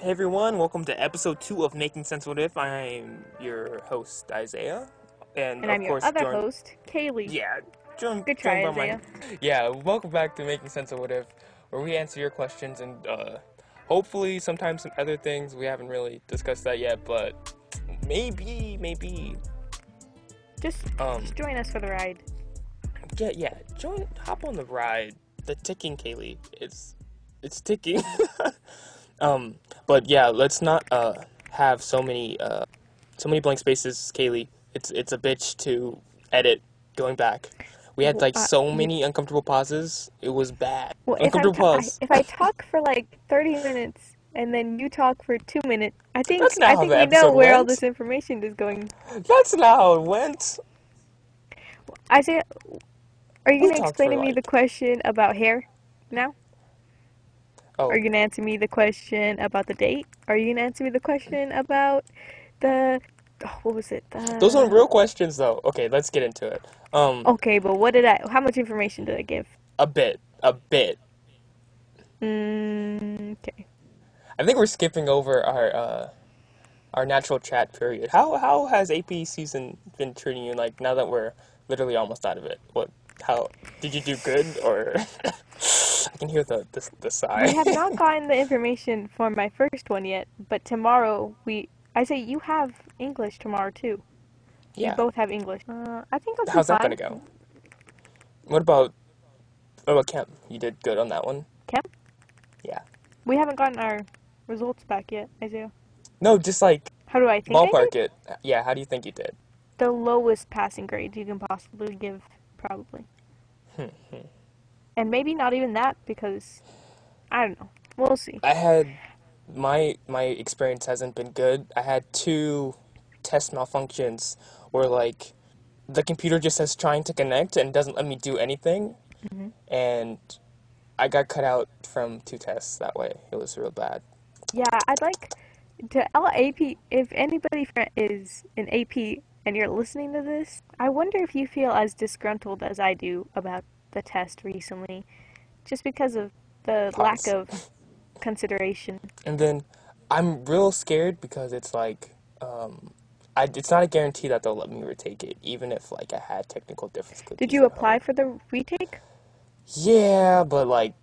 Hey everyone, welcome to episode two of Making Sense of What If. I'm your host Isaiah, and, And of I'm your other joined, host, Kaylee. yeah, joined, Good try, joined Isaiah. my, yeah. Welcome back to Making Sense of What If, where we answer your questions and uh, hopefully sometimes some other things. We haven't really discussed that yet, but maybe, maybe, Just, um, just join us for the ride. yeah, yeah. Join, hop on the ride. The ticking, Kaylee, it's, it's ticking. um, but yeah, let's not uh have so many uh so many blank spaces, Kaylee. It's it's a bitch to edit going back. We had like so many uncomfortable pauses. It was bad. Well, if I, uncomfortable ta- I- if I talk for like 30 minutes and then you talk for two minutes, I think I think we know where all this information is going. That's not how it went. Isaiah, are you We gonna explain to me like- the question about hair now? Oh, Are you gonna answer me the question about the date? Are you gonna answer me the question about the oh, what was it? The... those aren't real questions though. Okay, let's get into it. Um, Okay, but what did I? How much information did I give? a bit, a bit. Mm, okay. I think we're skipping over our uh our natural chat period. How how has AP season been treating you? Like now that we're literally almost out of it. What? How did you do good or? I can hear the the, the sigh. We have not gotten the information for my first one yet, but tomorrow we. I say you have English tomorrow too. yeah. We both have English. Uh, I think I'll How's that fine. gonna go? What about what about Kemp? You did good on that one. Kemp? Yeah. We haven't gotten our results back yet, Isaiah. No, just like How do I think I did? ballpark it. Yeah. How do you think you did? The lowest passing grade you can possibly give, probably. And maybe not even that because I don't know. We'll see. I had my my experience hasn't been good. I had two test malfunctions where like the computer just says trying to connect and doesn't let me do anything, Mhm. and I got cut out from two tests that way. It was real bad. Yeah, I'd like to LAP. If anybody is an AP and you're listening to this, I wonder if you feel as disgruntled as I do about the test recently, just because of the lack of consideration. And then I'm real scared because it's like um, I, it's not a guarantee that they'll let me retake it, even if like I had technical difficulties. Did you apply home. for the retake? Yeah, but like,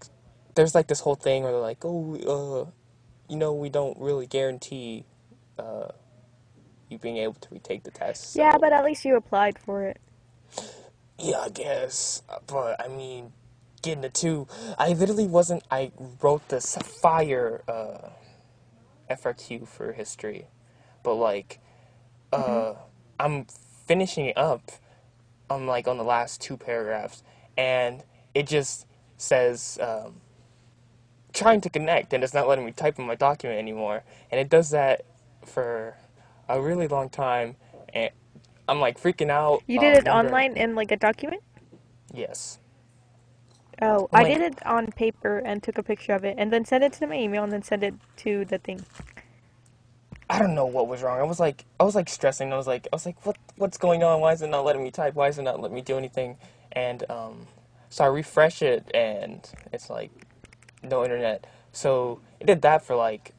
there's like this whole thing where they're like, oh, uh, you know, we don't really guarantee uh, you being able to retake the test. Yeah, but at least you applied for it. Yeah, I guess. But I mean, getting the two, I literally wasn't. I wrote the Sapphire uh, FRQ for history, but like, uh, I'm finishing it up. I'm like on the last two paragraphs, and it just says um, trying to connect, and it's not letting me type in my document anymore. And it does that for a really long time, and I'm like freaking out. You did it wondering- online in like a document? Yes. Oh, I'm I like- did it on paper and took a picture of it and then sent it to my email and then sent it to the thing. I don't know what was wrong. I was like, I was like stressing. I was like, I was like, what, what's going on? Why is it not letting me type? Why is it not letting me do anything? And um, so I refresh it, and it's like no internet. So it did that for like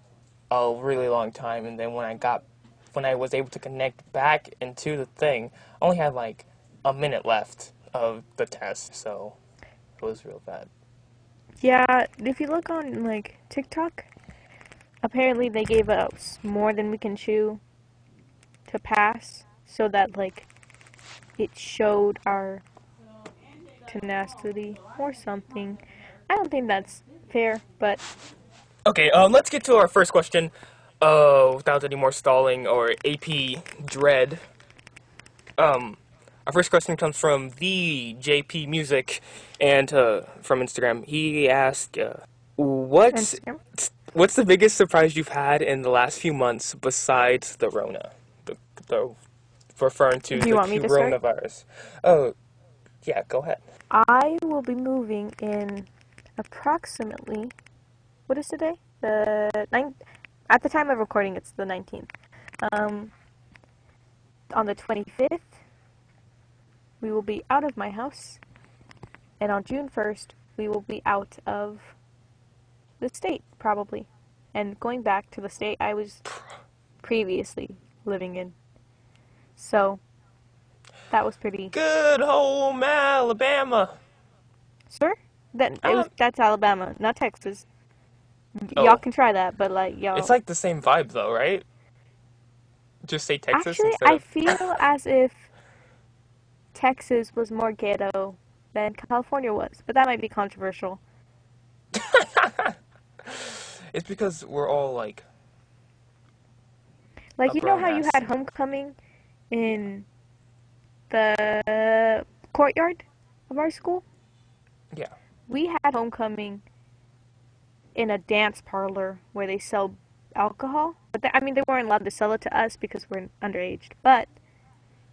a really long time, and then when I got, when I was able to connect back into the thing, I only had like a minute left of the test, so it was real bad. Yeah, if you look on like TikTok, apparently they gave us more than we can chew to pass, so that like it showed our tenacity or something. I don't think that's fair, but Okay, um, let's get to our first question. Uh, without any more stalling or AP dread. Um, our first question comes from the JP Music, and uh, from Instagram. He asked, uh, "What's Instagram. what's the biggest surprise you've had in the last few months besides the Rona, the the referring to Do the want me to start? coronavirus?" Oh, yeah, go ahead. I will be moving in approximately what is today? The nine at the time of recording it's the 19th. Um on the 25th we will be out of my house and on June 1st we will be out of the state probably. and going back to the state I was previously living in. So that was pretty. Good home Alabama. Sir, that it was that's Alabama, not Texas. Oh. Y'all can try that, but like y'all. It's like the same vibe though, right? Just say Texas Actually, instead I feel as if Texas was more ghetto than California was, but that might be controversial. It's because we're all like Like you know how you had homecoming in the courtyard of our school? yeah. We had homecoming in a dance parlor where they sell alcohol. But they, I mean, they weren't allowed to sell it to us because we're underage. But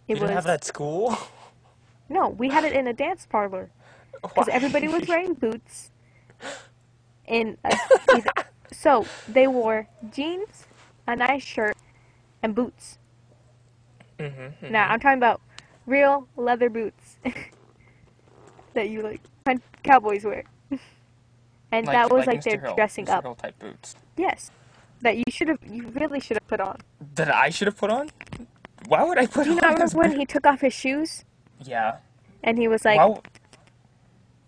You it didn't was have that at school? no, we had it in a dance parlor because everybody was wearing boots. And a, so they wore jeans, a nice shirt, and boots. Mhm, Now mhm. I'm talking about real leather boots that you like cowboys wear. And that was like, Mr. their Hill, dressing Mr. up. Hill type boots Yes, that you should have, you really should have put on. that I should have put on. Why would I put you on those remember when he took off his shoes Yeah. and he was like,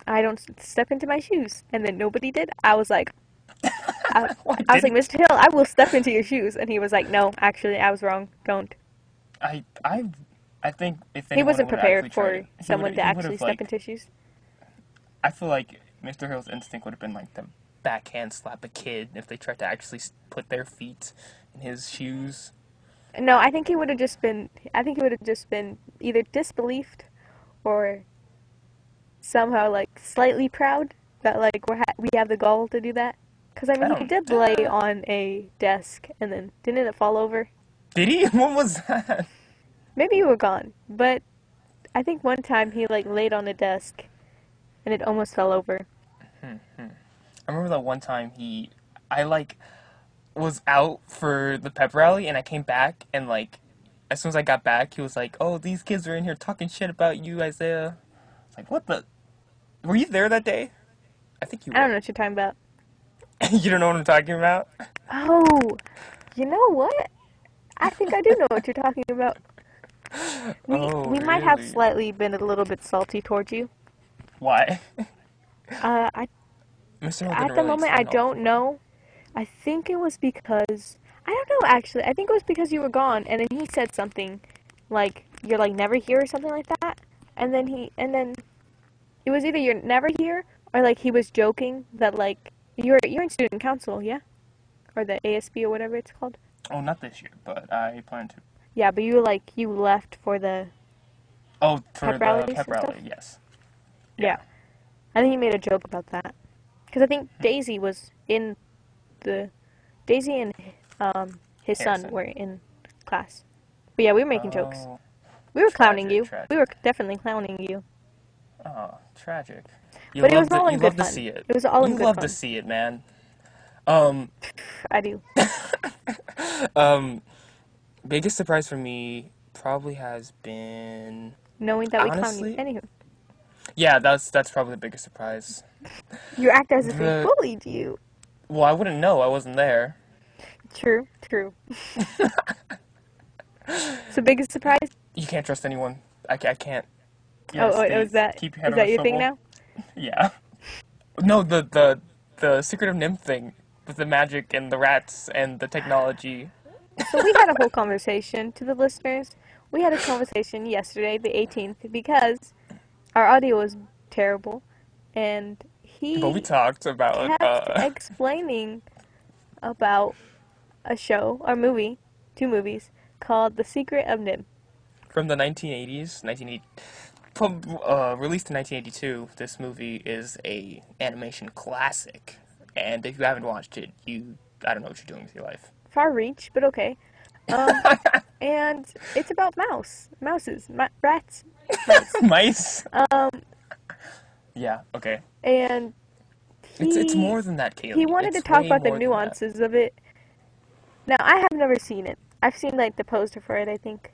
"I don't step into my shoes," and then nobody did. I was like, I, I was like, "Mr. Hill, I will step into your shoes," and he was like, "No, actually, I was wrong. Don't." I I I think if He wasn't prepared actually tried for someone to actually step like, into his shoes. I feel like Mr. Hill's instinct would have been like to backhand slap a kid if they tried to actually put their feet in his shoes. No, I think he would have just been. I think he would have just been either disbelieved, or somehow like slightly proud that like we ha- we have the gall to do that. Because I mean, I he oh. did lay on a desk and then didn't it fall over? Did he? What was that? Maybe you were gone, but I think one time he like laid on a desk, and it almost fell over. Hmm, hmm. I remember that one time he, I like, was out for the pep rally and I came back and like, as soon as I got back, he was like, "Oh, these kids are in here talking shit about you, Isaiah." It's like, what the? Were you there that day? I think you. I don't know what you're talking about. you don't know what I'm talking about? Oh, you know what? I think I do know what you're talking about. We Oh, we might have slightly been a little bit salty towards you. Why? Uh, I Mr. Hill At the really moment, I don't know. I think it was because I don't know actually. I think it was because you were gone, and then he said something like you're like never here or something like that. And then he and then it was either you're never here or like he was joking that like you're you're in student council, yeah, or the ASB or whatever it's called. Oh, not this year, but I plan to. Yeah, but you like you left for the Oh, for Pep the pep stuff? rally, yes. Yeah. I think he made a joke about that because I think Daisy was in the Daisy and um his son were in class. But yeah, we were making jokes. Oh, We were clowning you. tragic. We were definitely clowning you. oh, tragic. You But it love was to, all in you good love to fun. see it. It was all in you good love fun. to see it, man. Um, I do. um, biggest surprise for me probably has been Knowing that we clowned you. Anywho, yeah. That's that's probably the biggest surprise. you act as if we The- bullied you. Well, I wouldn't know. I wasn't there. True, true. so biggest surprise? You can't trust anyone. I, I can't. Oh, gotta oh, stay- is that keep your is head on that your thing now? Yeah. No, the the the secret of NIMH thing with the magic and the rats and the technology. So we had a whole conversation to the listeners. We had a conversation yesterday, the 18th, because our audio was terrible, and he But we talked about kept uh, explaining about a show or movie, two movies called The Secret of NIMH. from the 1980s, 1980, pub- uh, released in 1982. This movie is a animation classic, and if you haven't watched it, you I don't know what you're doing with your life. Far reach, but okay. Um, and it's about mouse, mouses, rats, mice. Mice. Um, Yeah. Okay. and It's it's more than that, Kaylee. He wanted It's to talk about the more than that. nuances of it. Now, I have never seen it. I've seen like the poster for it, I think.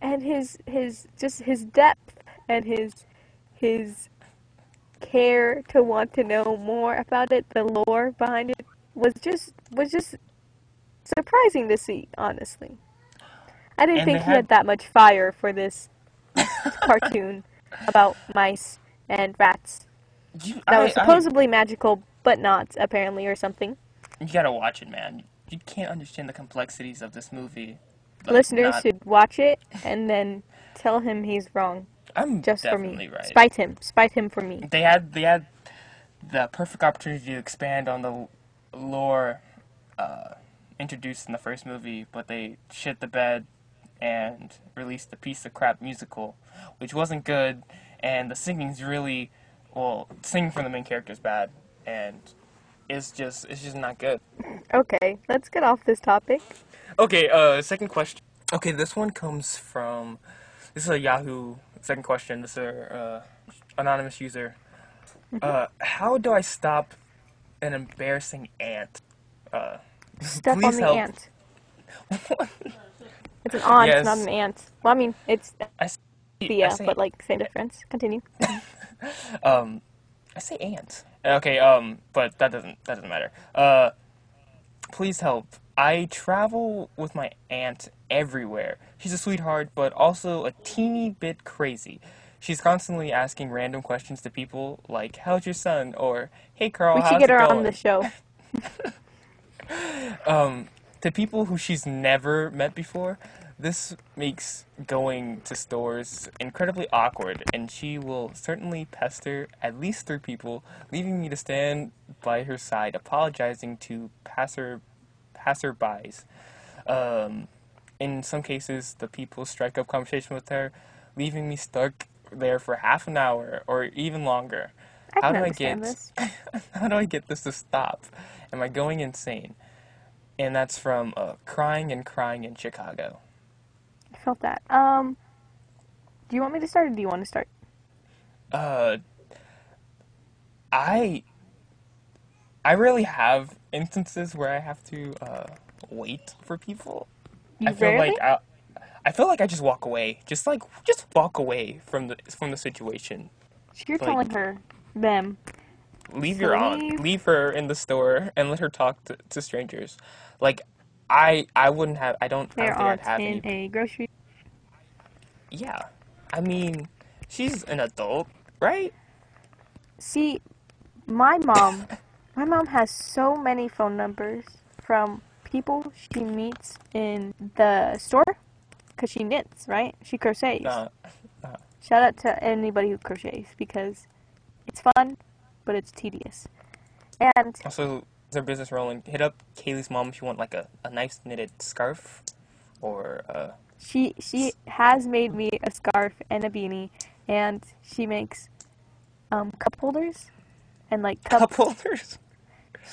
And his his just his depth and his his care to want to know more about it, the lore behind it was just was just surprising to see, honestly. I didn't And think he had had- that much fire for this cartoon about mice and rats. You, That I- was I- supposedly magical, but not apparently, or something. you gotta watch it, man. You can't understand the complexities of this movie. like, Listeners not- should watch it and then tell him he's wrong, I'm just for me. right. Spite him, spite him for me. they had they had the perfect opportunity to expand on the lore uh, introduced in the first movie, but they shit the bed and released the piece of crap musical, which wasn't good, and the singing's really well, singing from the main character is bad, and it's just it's just not good. Okay, let's get off this topic. Okay, uh, second question. Okay, this one comes from this is a Yahoo second question. This is a uh, anonymous user. Uh, how do I stop an embarrassing ant? Uh, Step on the help. ant. It's an aunt, Yes. not an ant. Well, I mean, it's I s- I but like same difference. Continue. Um, I say ant. Okay, um, but that doesn't that doesn't matter. Uh, please help. I travel with my aunt everywhere. She's a sweetheart, but also a teeny bit crazy. She's constantly asking random questions to people like, "How's your son?" or "Hey, Carl, we should get her going?" on the show. Um, to people who she's never met before, this makes going to stores incredibly awkward, and she will certainly pester at least three people, leaving me to stand by her side, apologizing to passer passerbys. Um, in some cases, the people strike up conversation with her, leaving me stuck there for half an hour or even longer. I How do I get this. how do I get this to stop? Am I going insane? And that's from uh, Crying and Crying in Chicago. I felt that. Um, do you want me to start, or do you want to start? Uh, I I really have instances where I have to uh, wait for people. You I feel rarely? like I, I feel like I just walk away, just like just walk away from the from the situation. You're like- telling her, them. leave your aunt, Leave. her in the store, and let her talk to, to strangers. Like I I wouldn't have. I don't. I Their don't think I'd aunt have in any. a grocery. Yeah, I mean, she's an adult, right? See, my mom, my mom has so many phone numbers from people she meets in the store, cause she knits, right? She crochets. Uh, Shout out to anybody who crochets because it's fun, but it's tedious. And also, their business rolling. Hit up Kaylee's mom if you want like a, a nice knitted scarf, or uh, she she has made me a scarf and a beanie, and she makes um, cup holders and like cup. cup holders.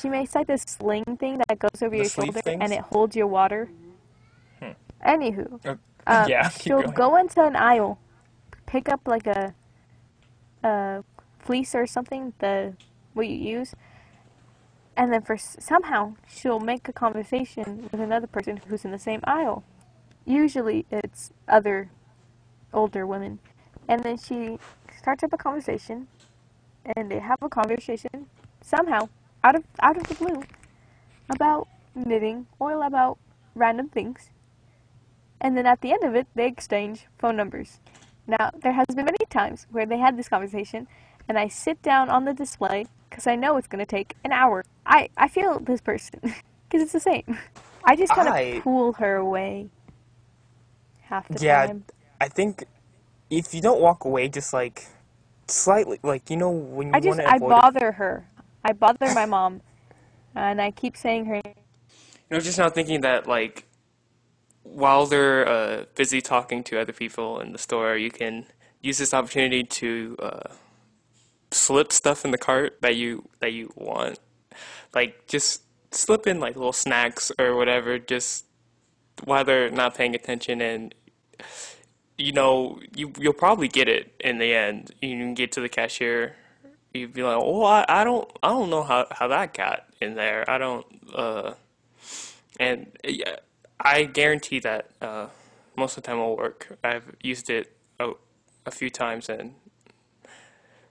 She makes like this sling thing that goes over The your shoulder things? and it holds your water. Hmm. Anywho, Uh, um, yeah, she'll going. go into an aisle, pick up like a, a fleece or something, the what you use, and then for somehow she'll make a conversation with another person who's in the same aisle. Usually it's other older women, and then she starts up a conversation, and they have a conversation somehow out of out of the blue about knitting or about random things. And then at the end of it, they exchange phone numbers. Now, there has been many times where they had this conversation, and I sit down on the display because I know it's going to take an hour. I, I feel this person because it's the same. I just kind of I- pull her away half the Yeah, time. Yeah, I think if you don't walk away, just like slightly, like you know when you I just want to I avoid. bother her. I bother my mom, and I keep saying her. You know, just now thinking that like while they're uh, busy talking to other people in the store, you can use this opportunity to uh, slip stuff in the cart that you that you want. Like just slip in like little snacks or whatever, just while they're not paying attention, and you know you you'll probably get it in the end. You can get to the cashier. You'd be like, "Oh, I, I don't I don't know how, how that got in there. I don't." Uh, and yeah, I guarantee that uh, most of the time it'll work. I've used it a, a few times and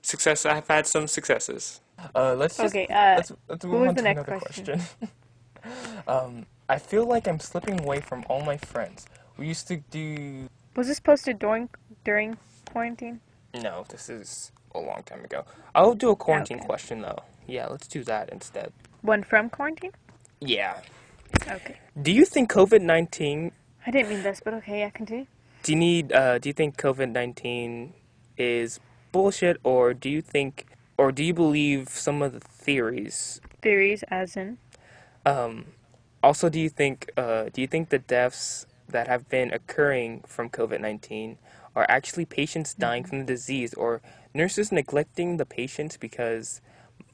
success. I've had some successes. Uh, let's just Okay, uh, let's let's move was on the to next another question? question. um, I feel like I'm slipping away from all my friends. We used to do. Was this posted during during quarantine? No, this is a long time ago. I'll do a quarantine Okay. question though. Yeah, let's do that instead. One from quarantine? Yeah. Okay. Do you think COVID nineteen? I didn't mean this, but okay, I continue. Do Do you need? Uh, do you think COVID nineteen is bullshit, or do you think, or do you believe some of the theories? Theories, as in. Um, also, do you think uh, do you think the deaths that have been occurring from COVID nineteen are actually patients dying from the disease or nurses neglecting the patients? Because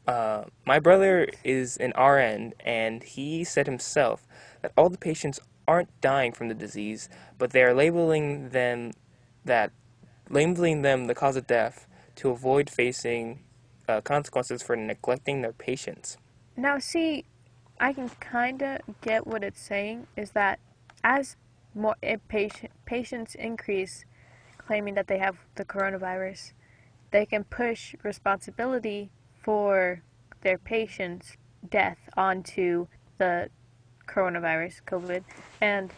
uh, my brother is an RN and he said himself that all the patients aren't dying from the disease, but they are labeling them that labeling them the cause of death to avoid facing uh, consequences for neglecting their patients. Now, see, I can kind of get what it's saying is that as more eh, patient, patients increase claiming that they have the coronavirus, they can push responsibility for their patient's death onto the coronavirus, COVID, and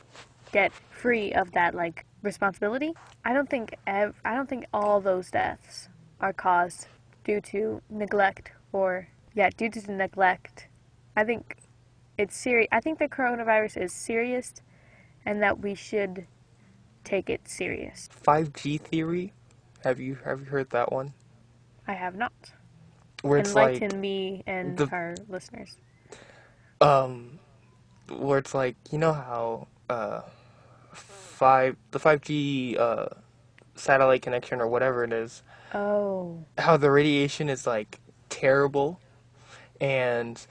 get free of that like responsibility. I don't think ev- I don't think all those deaths are caused due to neglect or yeah, due to the neglect. I think it's serious. I think the coronavirus is serious and that we should take it serious. 5G theory. Have you have you heard that one? I have not. Where it's Enlighten like me and the- our listeners. um where it's like you know how uh five the 5G uh satellite connection or whatever it is Oh. how the radiation is like terrible and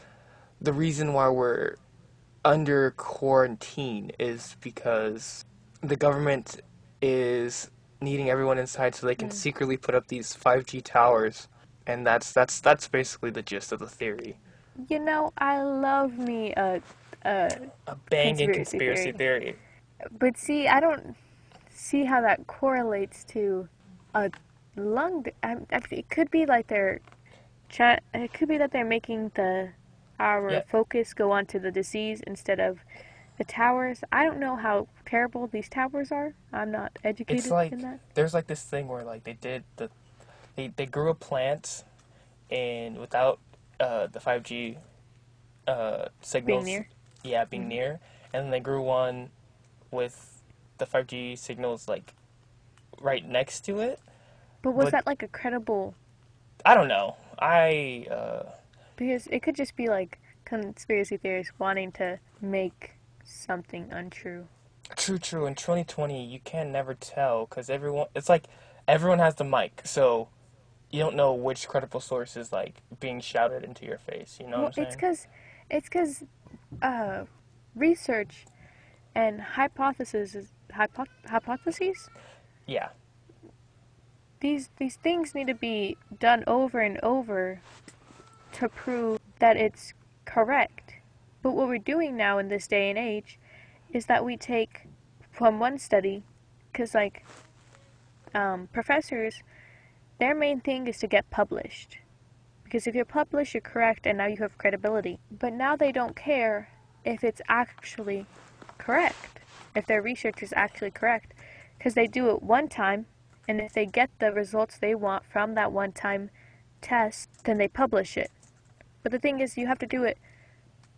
the reason why we're under quarantine is because the government is needing everyone inside so they can Mm. secretly put up these 5G towers and that's that's that's basically the gist of the theory You know, I love me a a a banging Conspiracy conspiracy theory. But see, I don't see how that correlates to a lung. I, I, it could be like they're, try, it could be that they're making the our focus go onto the disease instead of the towers. I don't know how terrible these towers are. I'm not educated It's like in that. there's like this thing where like they did the they they grew a plant and without uh, the 5G uh, signals near? yeah being Mhm. near and then they grew one with the 5G signals like right next to it. But was that like a credible? I don't know. I uh, Because it could just be like conspiracy theorists wanting to make something untrue. True, true. In 2020, you can never tell because everyone, it's like everyone has the mic, so you don't know which credible source is like being shouted into your face. You know well, what I'm it's because it's because uh, research and hypotheses hypo- hypotheses yeah, these these things need to be done over and over to prove that it's correct. But what we're doing now in this day and age is that we take from one study, because like um, professors, their main thing is to get published. Because if you're published, you're correct, and now you have credibility. But now they don't care if it's actually correct, if their research is actually correct, because they do it one time, and if they get the results they want from that one time test, then they publish it. But the thing is, you have to do it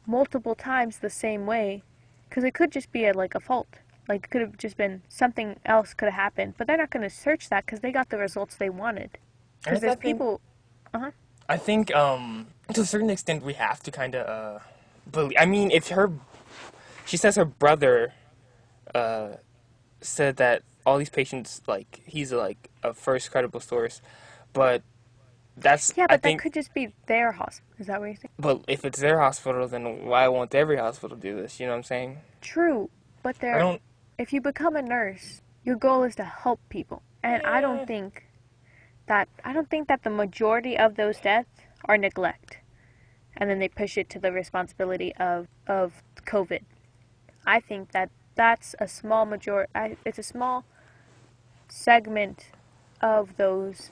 multiple times the same way, because it could just be a, like a fault. Like it could have just been something else could have happened, but they're not going to search that because they got the results they wanted. Because there's I think- people. I think um to a certain extent we have to kind of uh believe. I mean, if her, she says her brother, uh, said that all these patients like he's like a first credible source, but that's Yeah, I but that think. could just be their hospital. Is that what you're saying? But if it's their hospital, then why won't every hospital do this? You know what I'm saying? True, but I don't. If you become a nurse, your goal is to help people, and I don't think that I don't think that the majority of those deaths are neglect, and then they push it to the responsibility of of COVID. I think that that's a small major. I, it's a small segment of those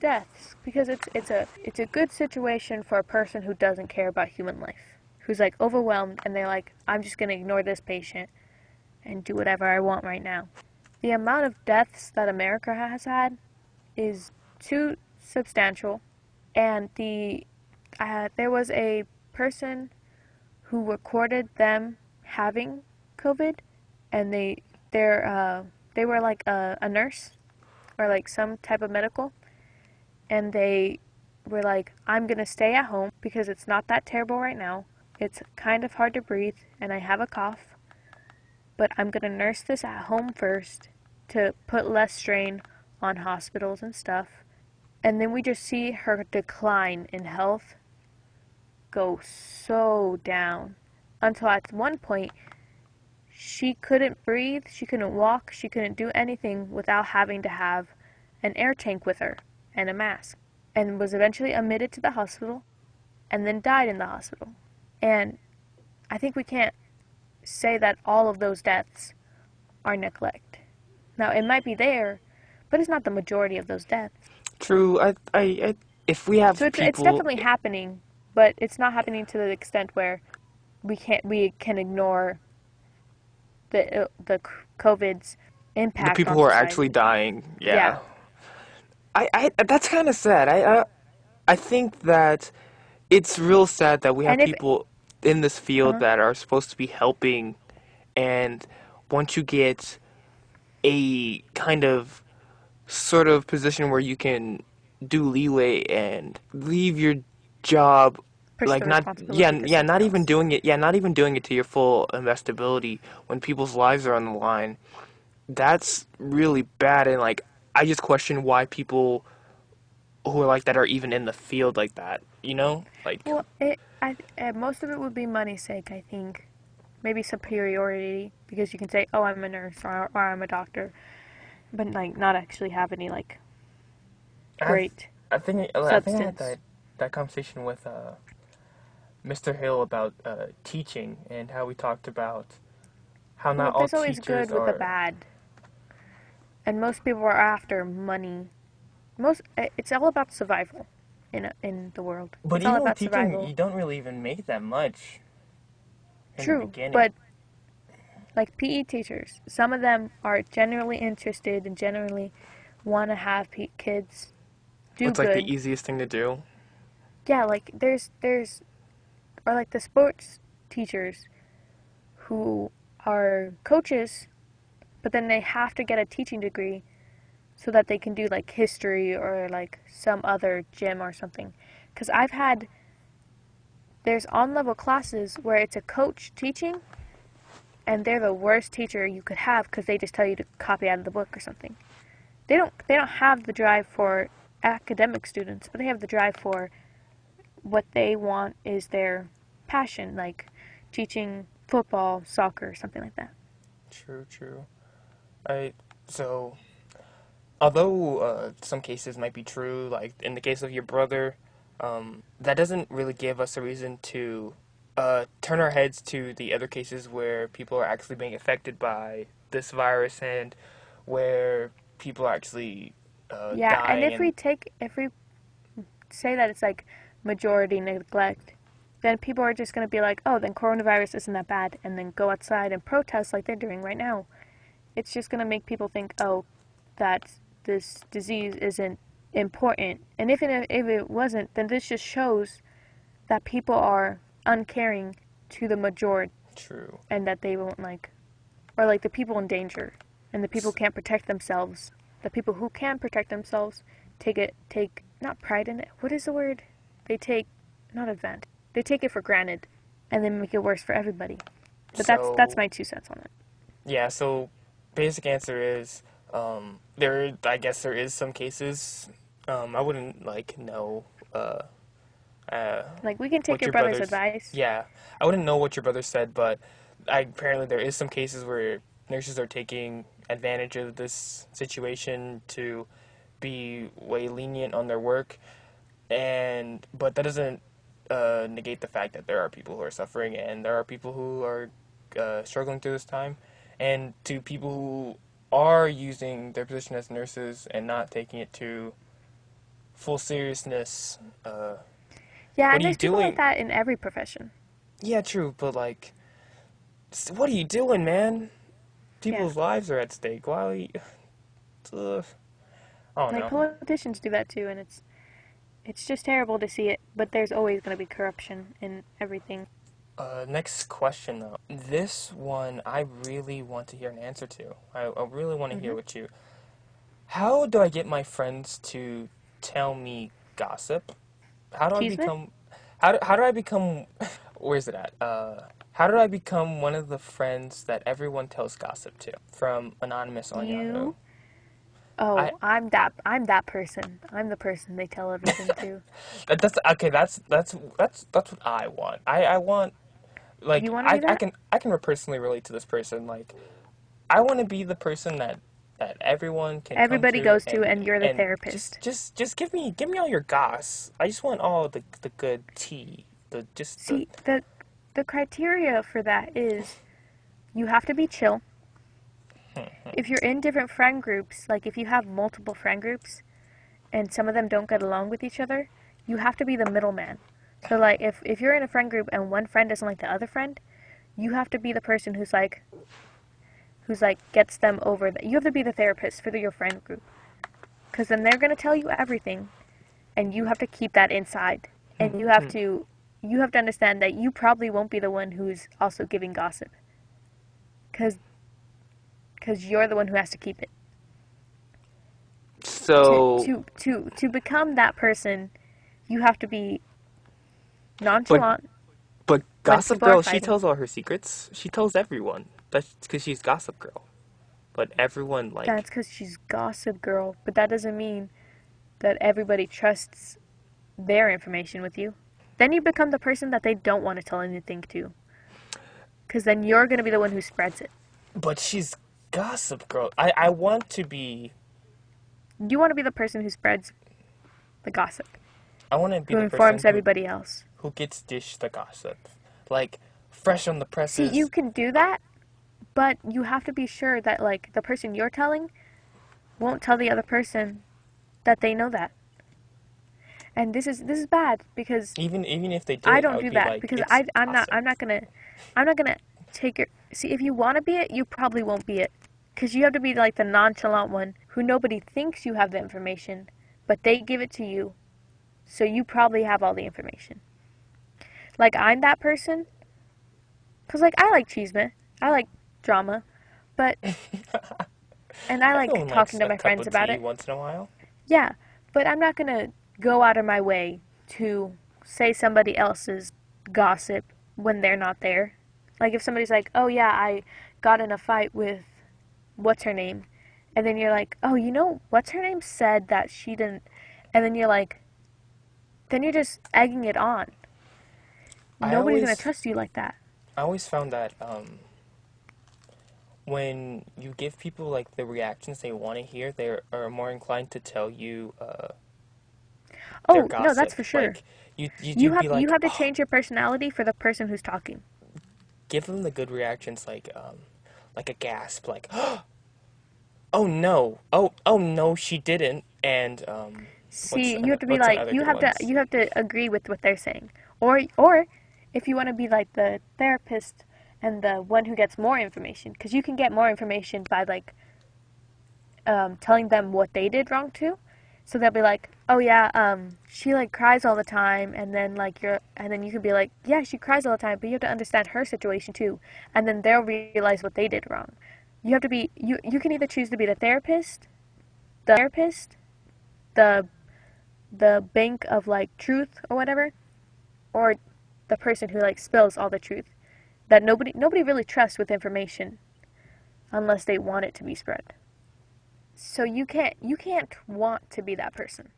deaths because it's it's a it's a good situation for a person who doesn't care about human life, who's like overwhelmed and they're like, I'm just gonna ignore this patient and do whatever I want right now. The amount of deaths that America has had is too substantial, and the uh, there was a person who recorded them having COVID, and they they're uh, they were like a, a nurse or like some type of medical, and they were like, I'm gonna stay at home because it's not that terrible right now. It's kind of hard to breathe, and I have a cough, but I'm gonna nurse this at home first to put less strain on hospitals and stuff. And then we just see her decline in health go so down until at one point she couldn't breathe, she couldn't walk, she couldn't do anything without having to have an air tank with her and a mask, and was eventually admitted to the hospital and then died in the hospital. And I think we can't say that all of those deaths are neglect. Now, it might be there, but it's not the majority of those deaths. True. I, I, I if we have So it's, people, it's definitely happening, but it's not happening to the extent where we can't we can ignore the uh, the COVID's the people who are society. actually dying. Yeah. Yeah. I, I that's kind of sad. I, I I think that it's real sad that we have if- people in this field Uh-huh. that are supposed to be helping, and once you get a kind of sort of position where you can do leeway and leave your job like not yeah yeah not somebody even doing it yeah not even doing it to your full investability when people's lives are on the line that's really bad and like i just question why people who are like that are even in the field like that you know like Well, it, I, uh, most of it would be money's sake, I think. Maybe superiority, because you can say, oh, I'm a nurse or, or I'm a doctor, but like not actually have any like I- great. I think I think I had substance. that that conversation with uh, Mr. Hill about uh, teaching and how we talked about how Well, not all there's always teachers good with the bad, and most people are after money. Most uh, it's all about survival in a, in the world. But it's even with about teaching, survival. you don't really even make that much. In the True, beginning. but like PE teachers, some of them are generally interested and generally want to have P- kids do it's good. like the easiest thing to do. yeah, like there's there's or like the sports teachers who are coaches, but then they have to get a teaching degree so that they can do like history or like some other gym or something. Cuz I've had there's on-level classes where it's a coach teaching and they're the worst teacher you could have cuz they just tell you to copy out of the book or something. They don't they don't have the drive for academic students, but they have the drive for what they want is their passion, like teaching football, soccer, something like that. True, true. I so although uh, some cases might be true, like in the case of your brother, um, that doesn't really give us a reason to uh, turn our heads to the other cases where people are actually being affected by this virus and where people are actually uh, yeah, and if we take if we say that it's like majority neglect, then people are just going to be like, "Oh, then coronavirus isn't that bad," and then go outside and protest like they're doing right now. It's just going to make people think, "Oh, that this disease isn't important." And if it if it wasn't, then this just shows that people are uncaring to the majority true. and that they won't like or like the people in danger and the people can't protect themselves the people who can protect themselves take it take not pride in it what is the word they take not advantage they take it for granted and then make it worse for everybody but that's that's my two cents on it Yeah, so basic answer is um, there. I guess there is some cases. Um, I wouldn't like know. Uh, uh, like we can take your, your brother's, brother's- advice yeah, I wouldn't know what your brother said, but I, apparently there is some cases where nurses are taking advantage of this situation to be way lenient on their work, and but that doesn't uh, negate the fact that there are people who are suffering and there are people who are uh, struggling through this time, and to people who are using their position as nurses and not taking it to full seriousness. Uh, Yeah, and there's people like that in every profession. yeah, true, but like, what are you doing, man? People's lives are at stake. Why? Are you, Ugh. I don't Like know. politicians do that too, and it's it's just terrible to see it. But there's always going to be corruption in everything. Uh, next question though. This one I really want to hear an answer to. I, I really want to hear Mhm. what you. How do I get my friends to tell me gossip? How do I become? How do, how do I become? Where's it at? Uh, how do I become one of the friends that everyone tells gossip to? From anonymous on Yahoo. Oh, I- I, am that. I'm that person. I'm the person they tell everything to. That, that's okay. That's that's that's that's what I want. I I want like I, I can I can personally relate to this person. Like I want to be the person that that everyone can. come Everybody to goes to, and you're the Just therapist. just just give me give me all your goss. I just want all the the good tea. The just the, See, the the criteria for that is you have to be chill. If you're in different friend groups, like if you have multiple friend groups and some of them don't get along with each other, you have to be the middleman. So like if if you're in a friend group and one friend doesn't like the other friend, you have to be the person who's like who's like gets them over that. You have to be the therapist for the, your friend group. Cuz then they're going to tell you everything and you have to keep that inside. And you have to you have to understand that you probably won't be the one who's also giving gossip. Cuz cuz you're the one who has to keep it. so to, to to to become that person, you have to be nonchalant. but Gossip Girl she tells all her secrets. She tells everyone. That's because she's Gossip Girl. But everyone like That's because she's gossip girl, but that doesn't mean that everybody trusts their information with you. Then you become the person that they don't want to tell anything to. Because then you're going to be the one who spreads it. But she's Gossip Girl. I, I want to be. You want to be the person who spreads the gossip, I want to be who the informs person everybody else. who, who gets dished the gossip, like fresh on the See, you can do that, but you have to be sure that like the person you're telling won't tell the other person that they know that. And this is this is bad because even even if they did, I I don't would do be that like, because I I'm not. I'm not gonna I'm not gonna take your see if you want to be it you probably won't be it because you have to be like the nonchalant one who nobody thinks you have the information but they give it to you so you probably have all the information like I'm that person because like I like cheeseman I like drama but and I like Everyone talking to my friends about it once in a while. yeah, but I'm not gonna go out of my way to say somebody else's gossip when they're not there. Like if somebody's like, "Oh yeah, I got in a fight with what's her name," and then you're like, "Oh, you know what's her name said that she didn't," and then you're like, then you're just egging it on. I Nobody's gonna trust you like that. I always found that um, when you give people like the reactions they want to hear, they are more inclined to tell you uh, Oh no, that's for sure. Like, you you you have like, you have to "Oh, change your personality for the person who's talking. give them the good reactions like um like a gasp like oh no oh oh no she didn't and um See, you have to be like you have ones? to you have to agree with what they're saying, or or if you want to be like the therapist and the one who gets more information, because you can get more information by like um, telling them what they did wrong too. So they'll be like, oh yeah, um, she like cries all the time, and then like you're, and then you can be like, yeah, she cries all the time, but you have to understand her situation too, and then they'll realize what they did wrong. You have to be you. You can either choose to be the therapist, the therapist, the the bank of like truth or whatever, or the person who like spills all the truth that nobody nobody really trusts with information unless they want it to be spread. So you can't you can't want to be that person.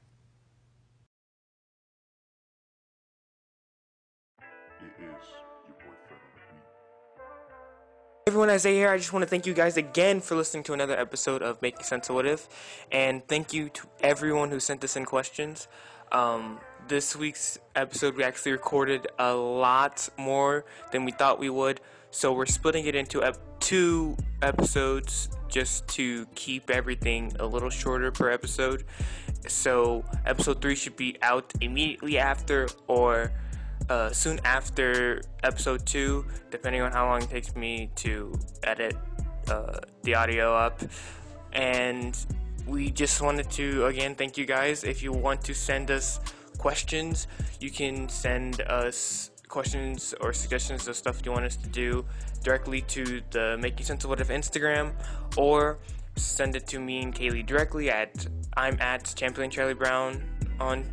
It is your boyfriend on the beat. everyone Isaiah here I just want to thank you guys again for listening to another episode of Making Sense of What If and thank you to everyone who sent us in questions um, this week's episode we actually recorded a lot more than we thought we would. So we're splitting it into ep- two episodes just to keep everything a little shorter per episode. So episode three should be out immediately after or uh, soon after episode two, depending on how long it takes me to edit uh, the audio up. And we just wanted to again thank you guys. If you want to send us questions, you can send us questions or suggestions of stuff you want us to do directly to the Making Sense of What If Instagram or send it to me and Kaylee directly at I'm at Champion Charlie Brown on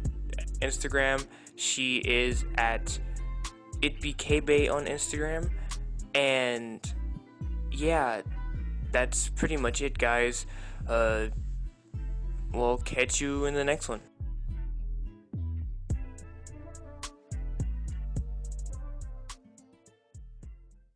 Instagram. She is at itbkbay on Instagram. And yeah, that's pretty much it, guys. Uh, we'll catch you in the next one.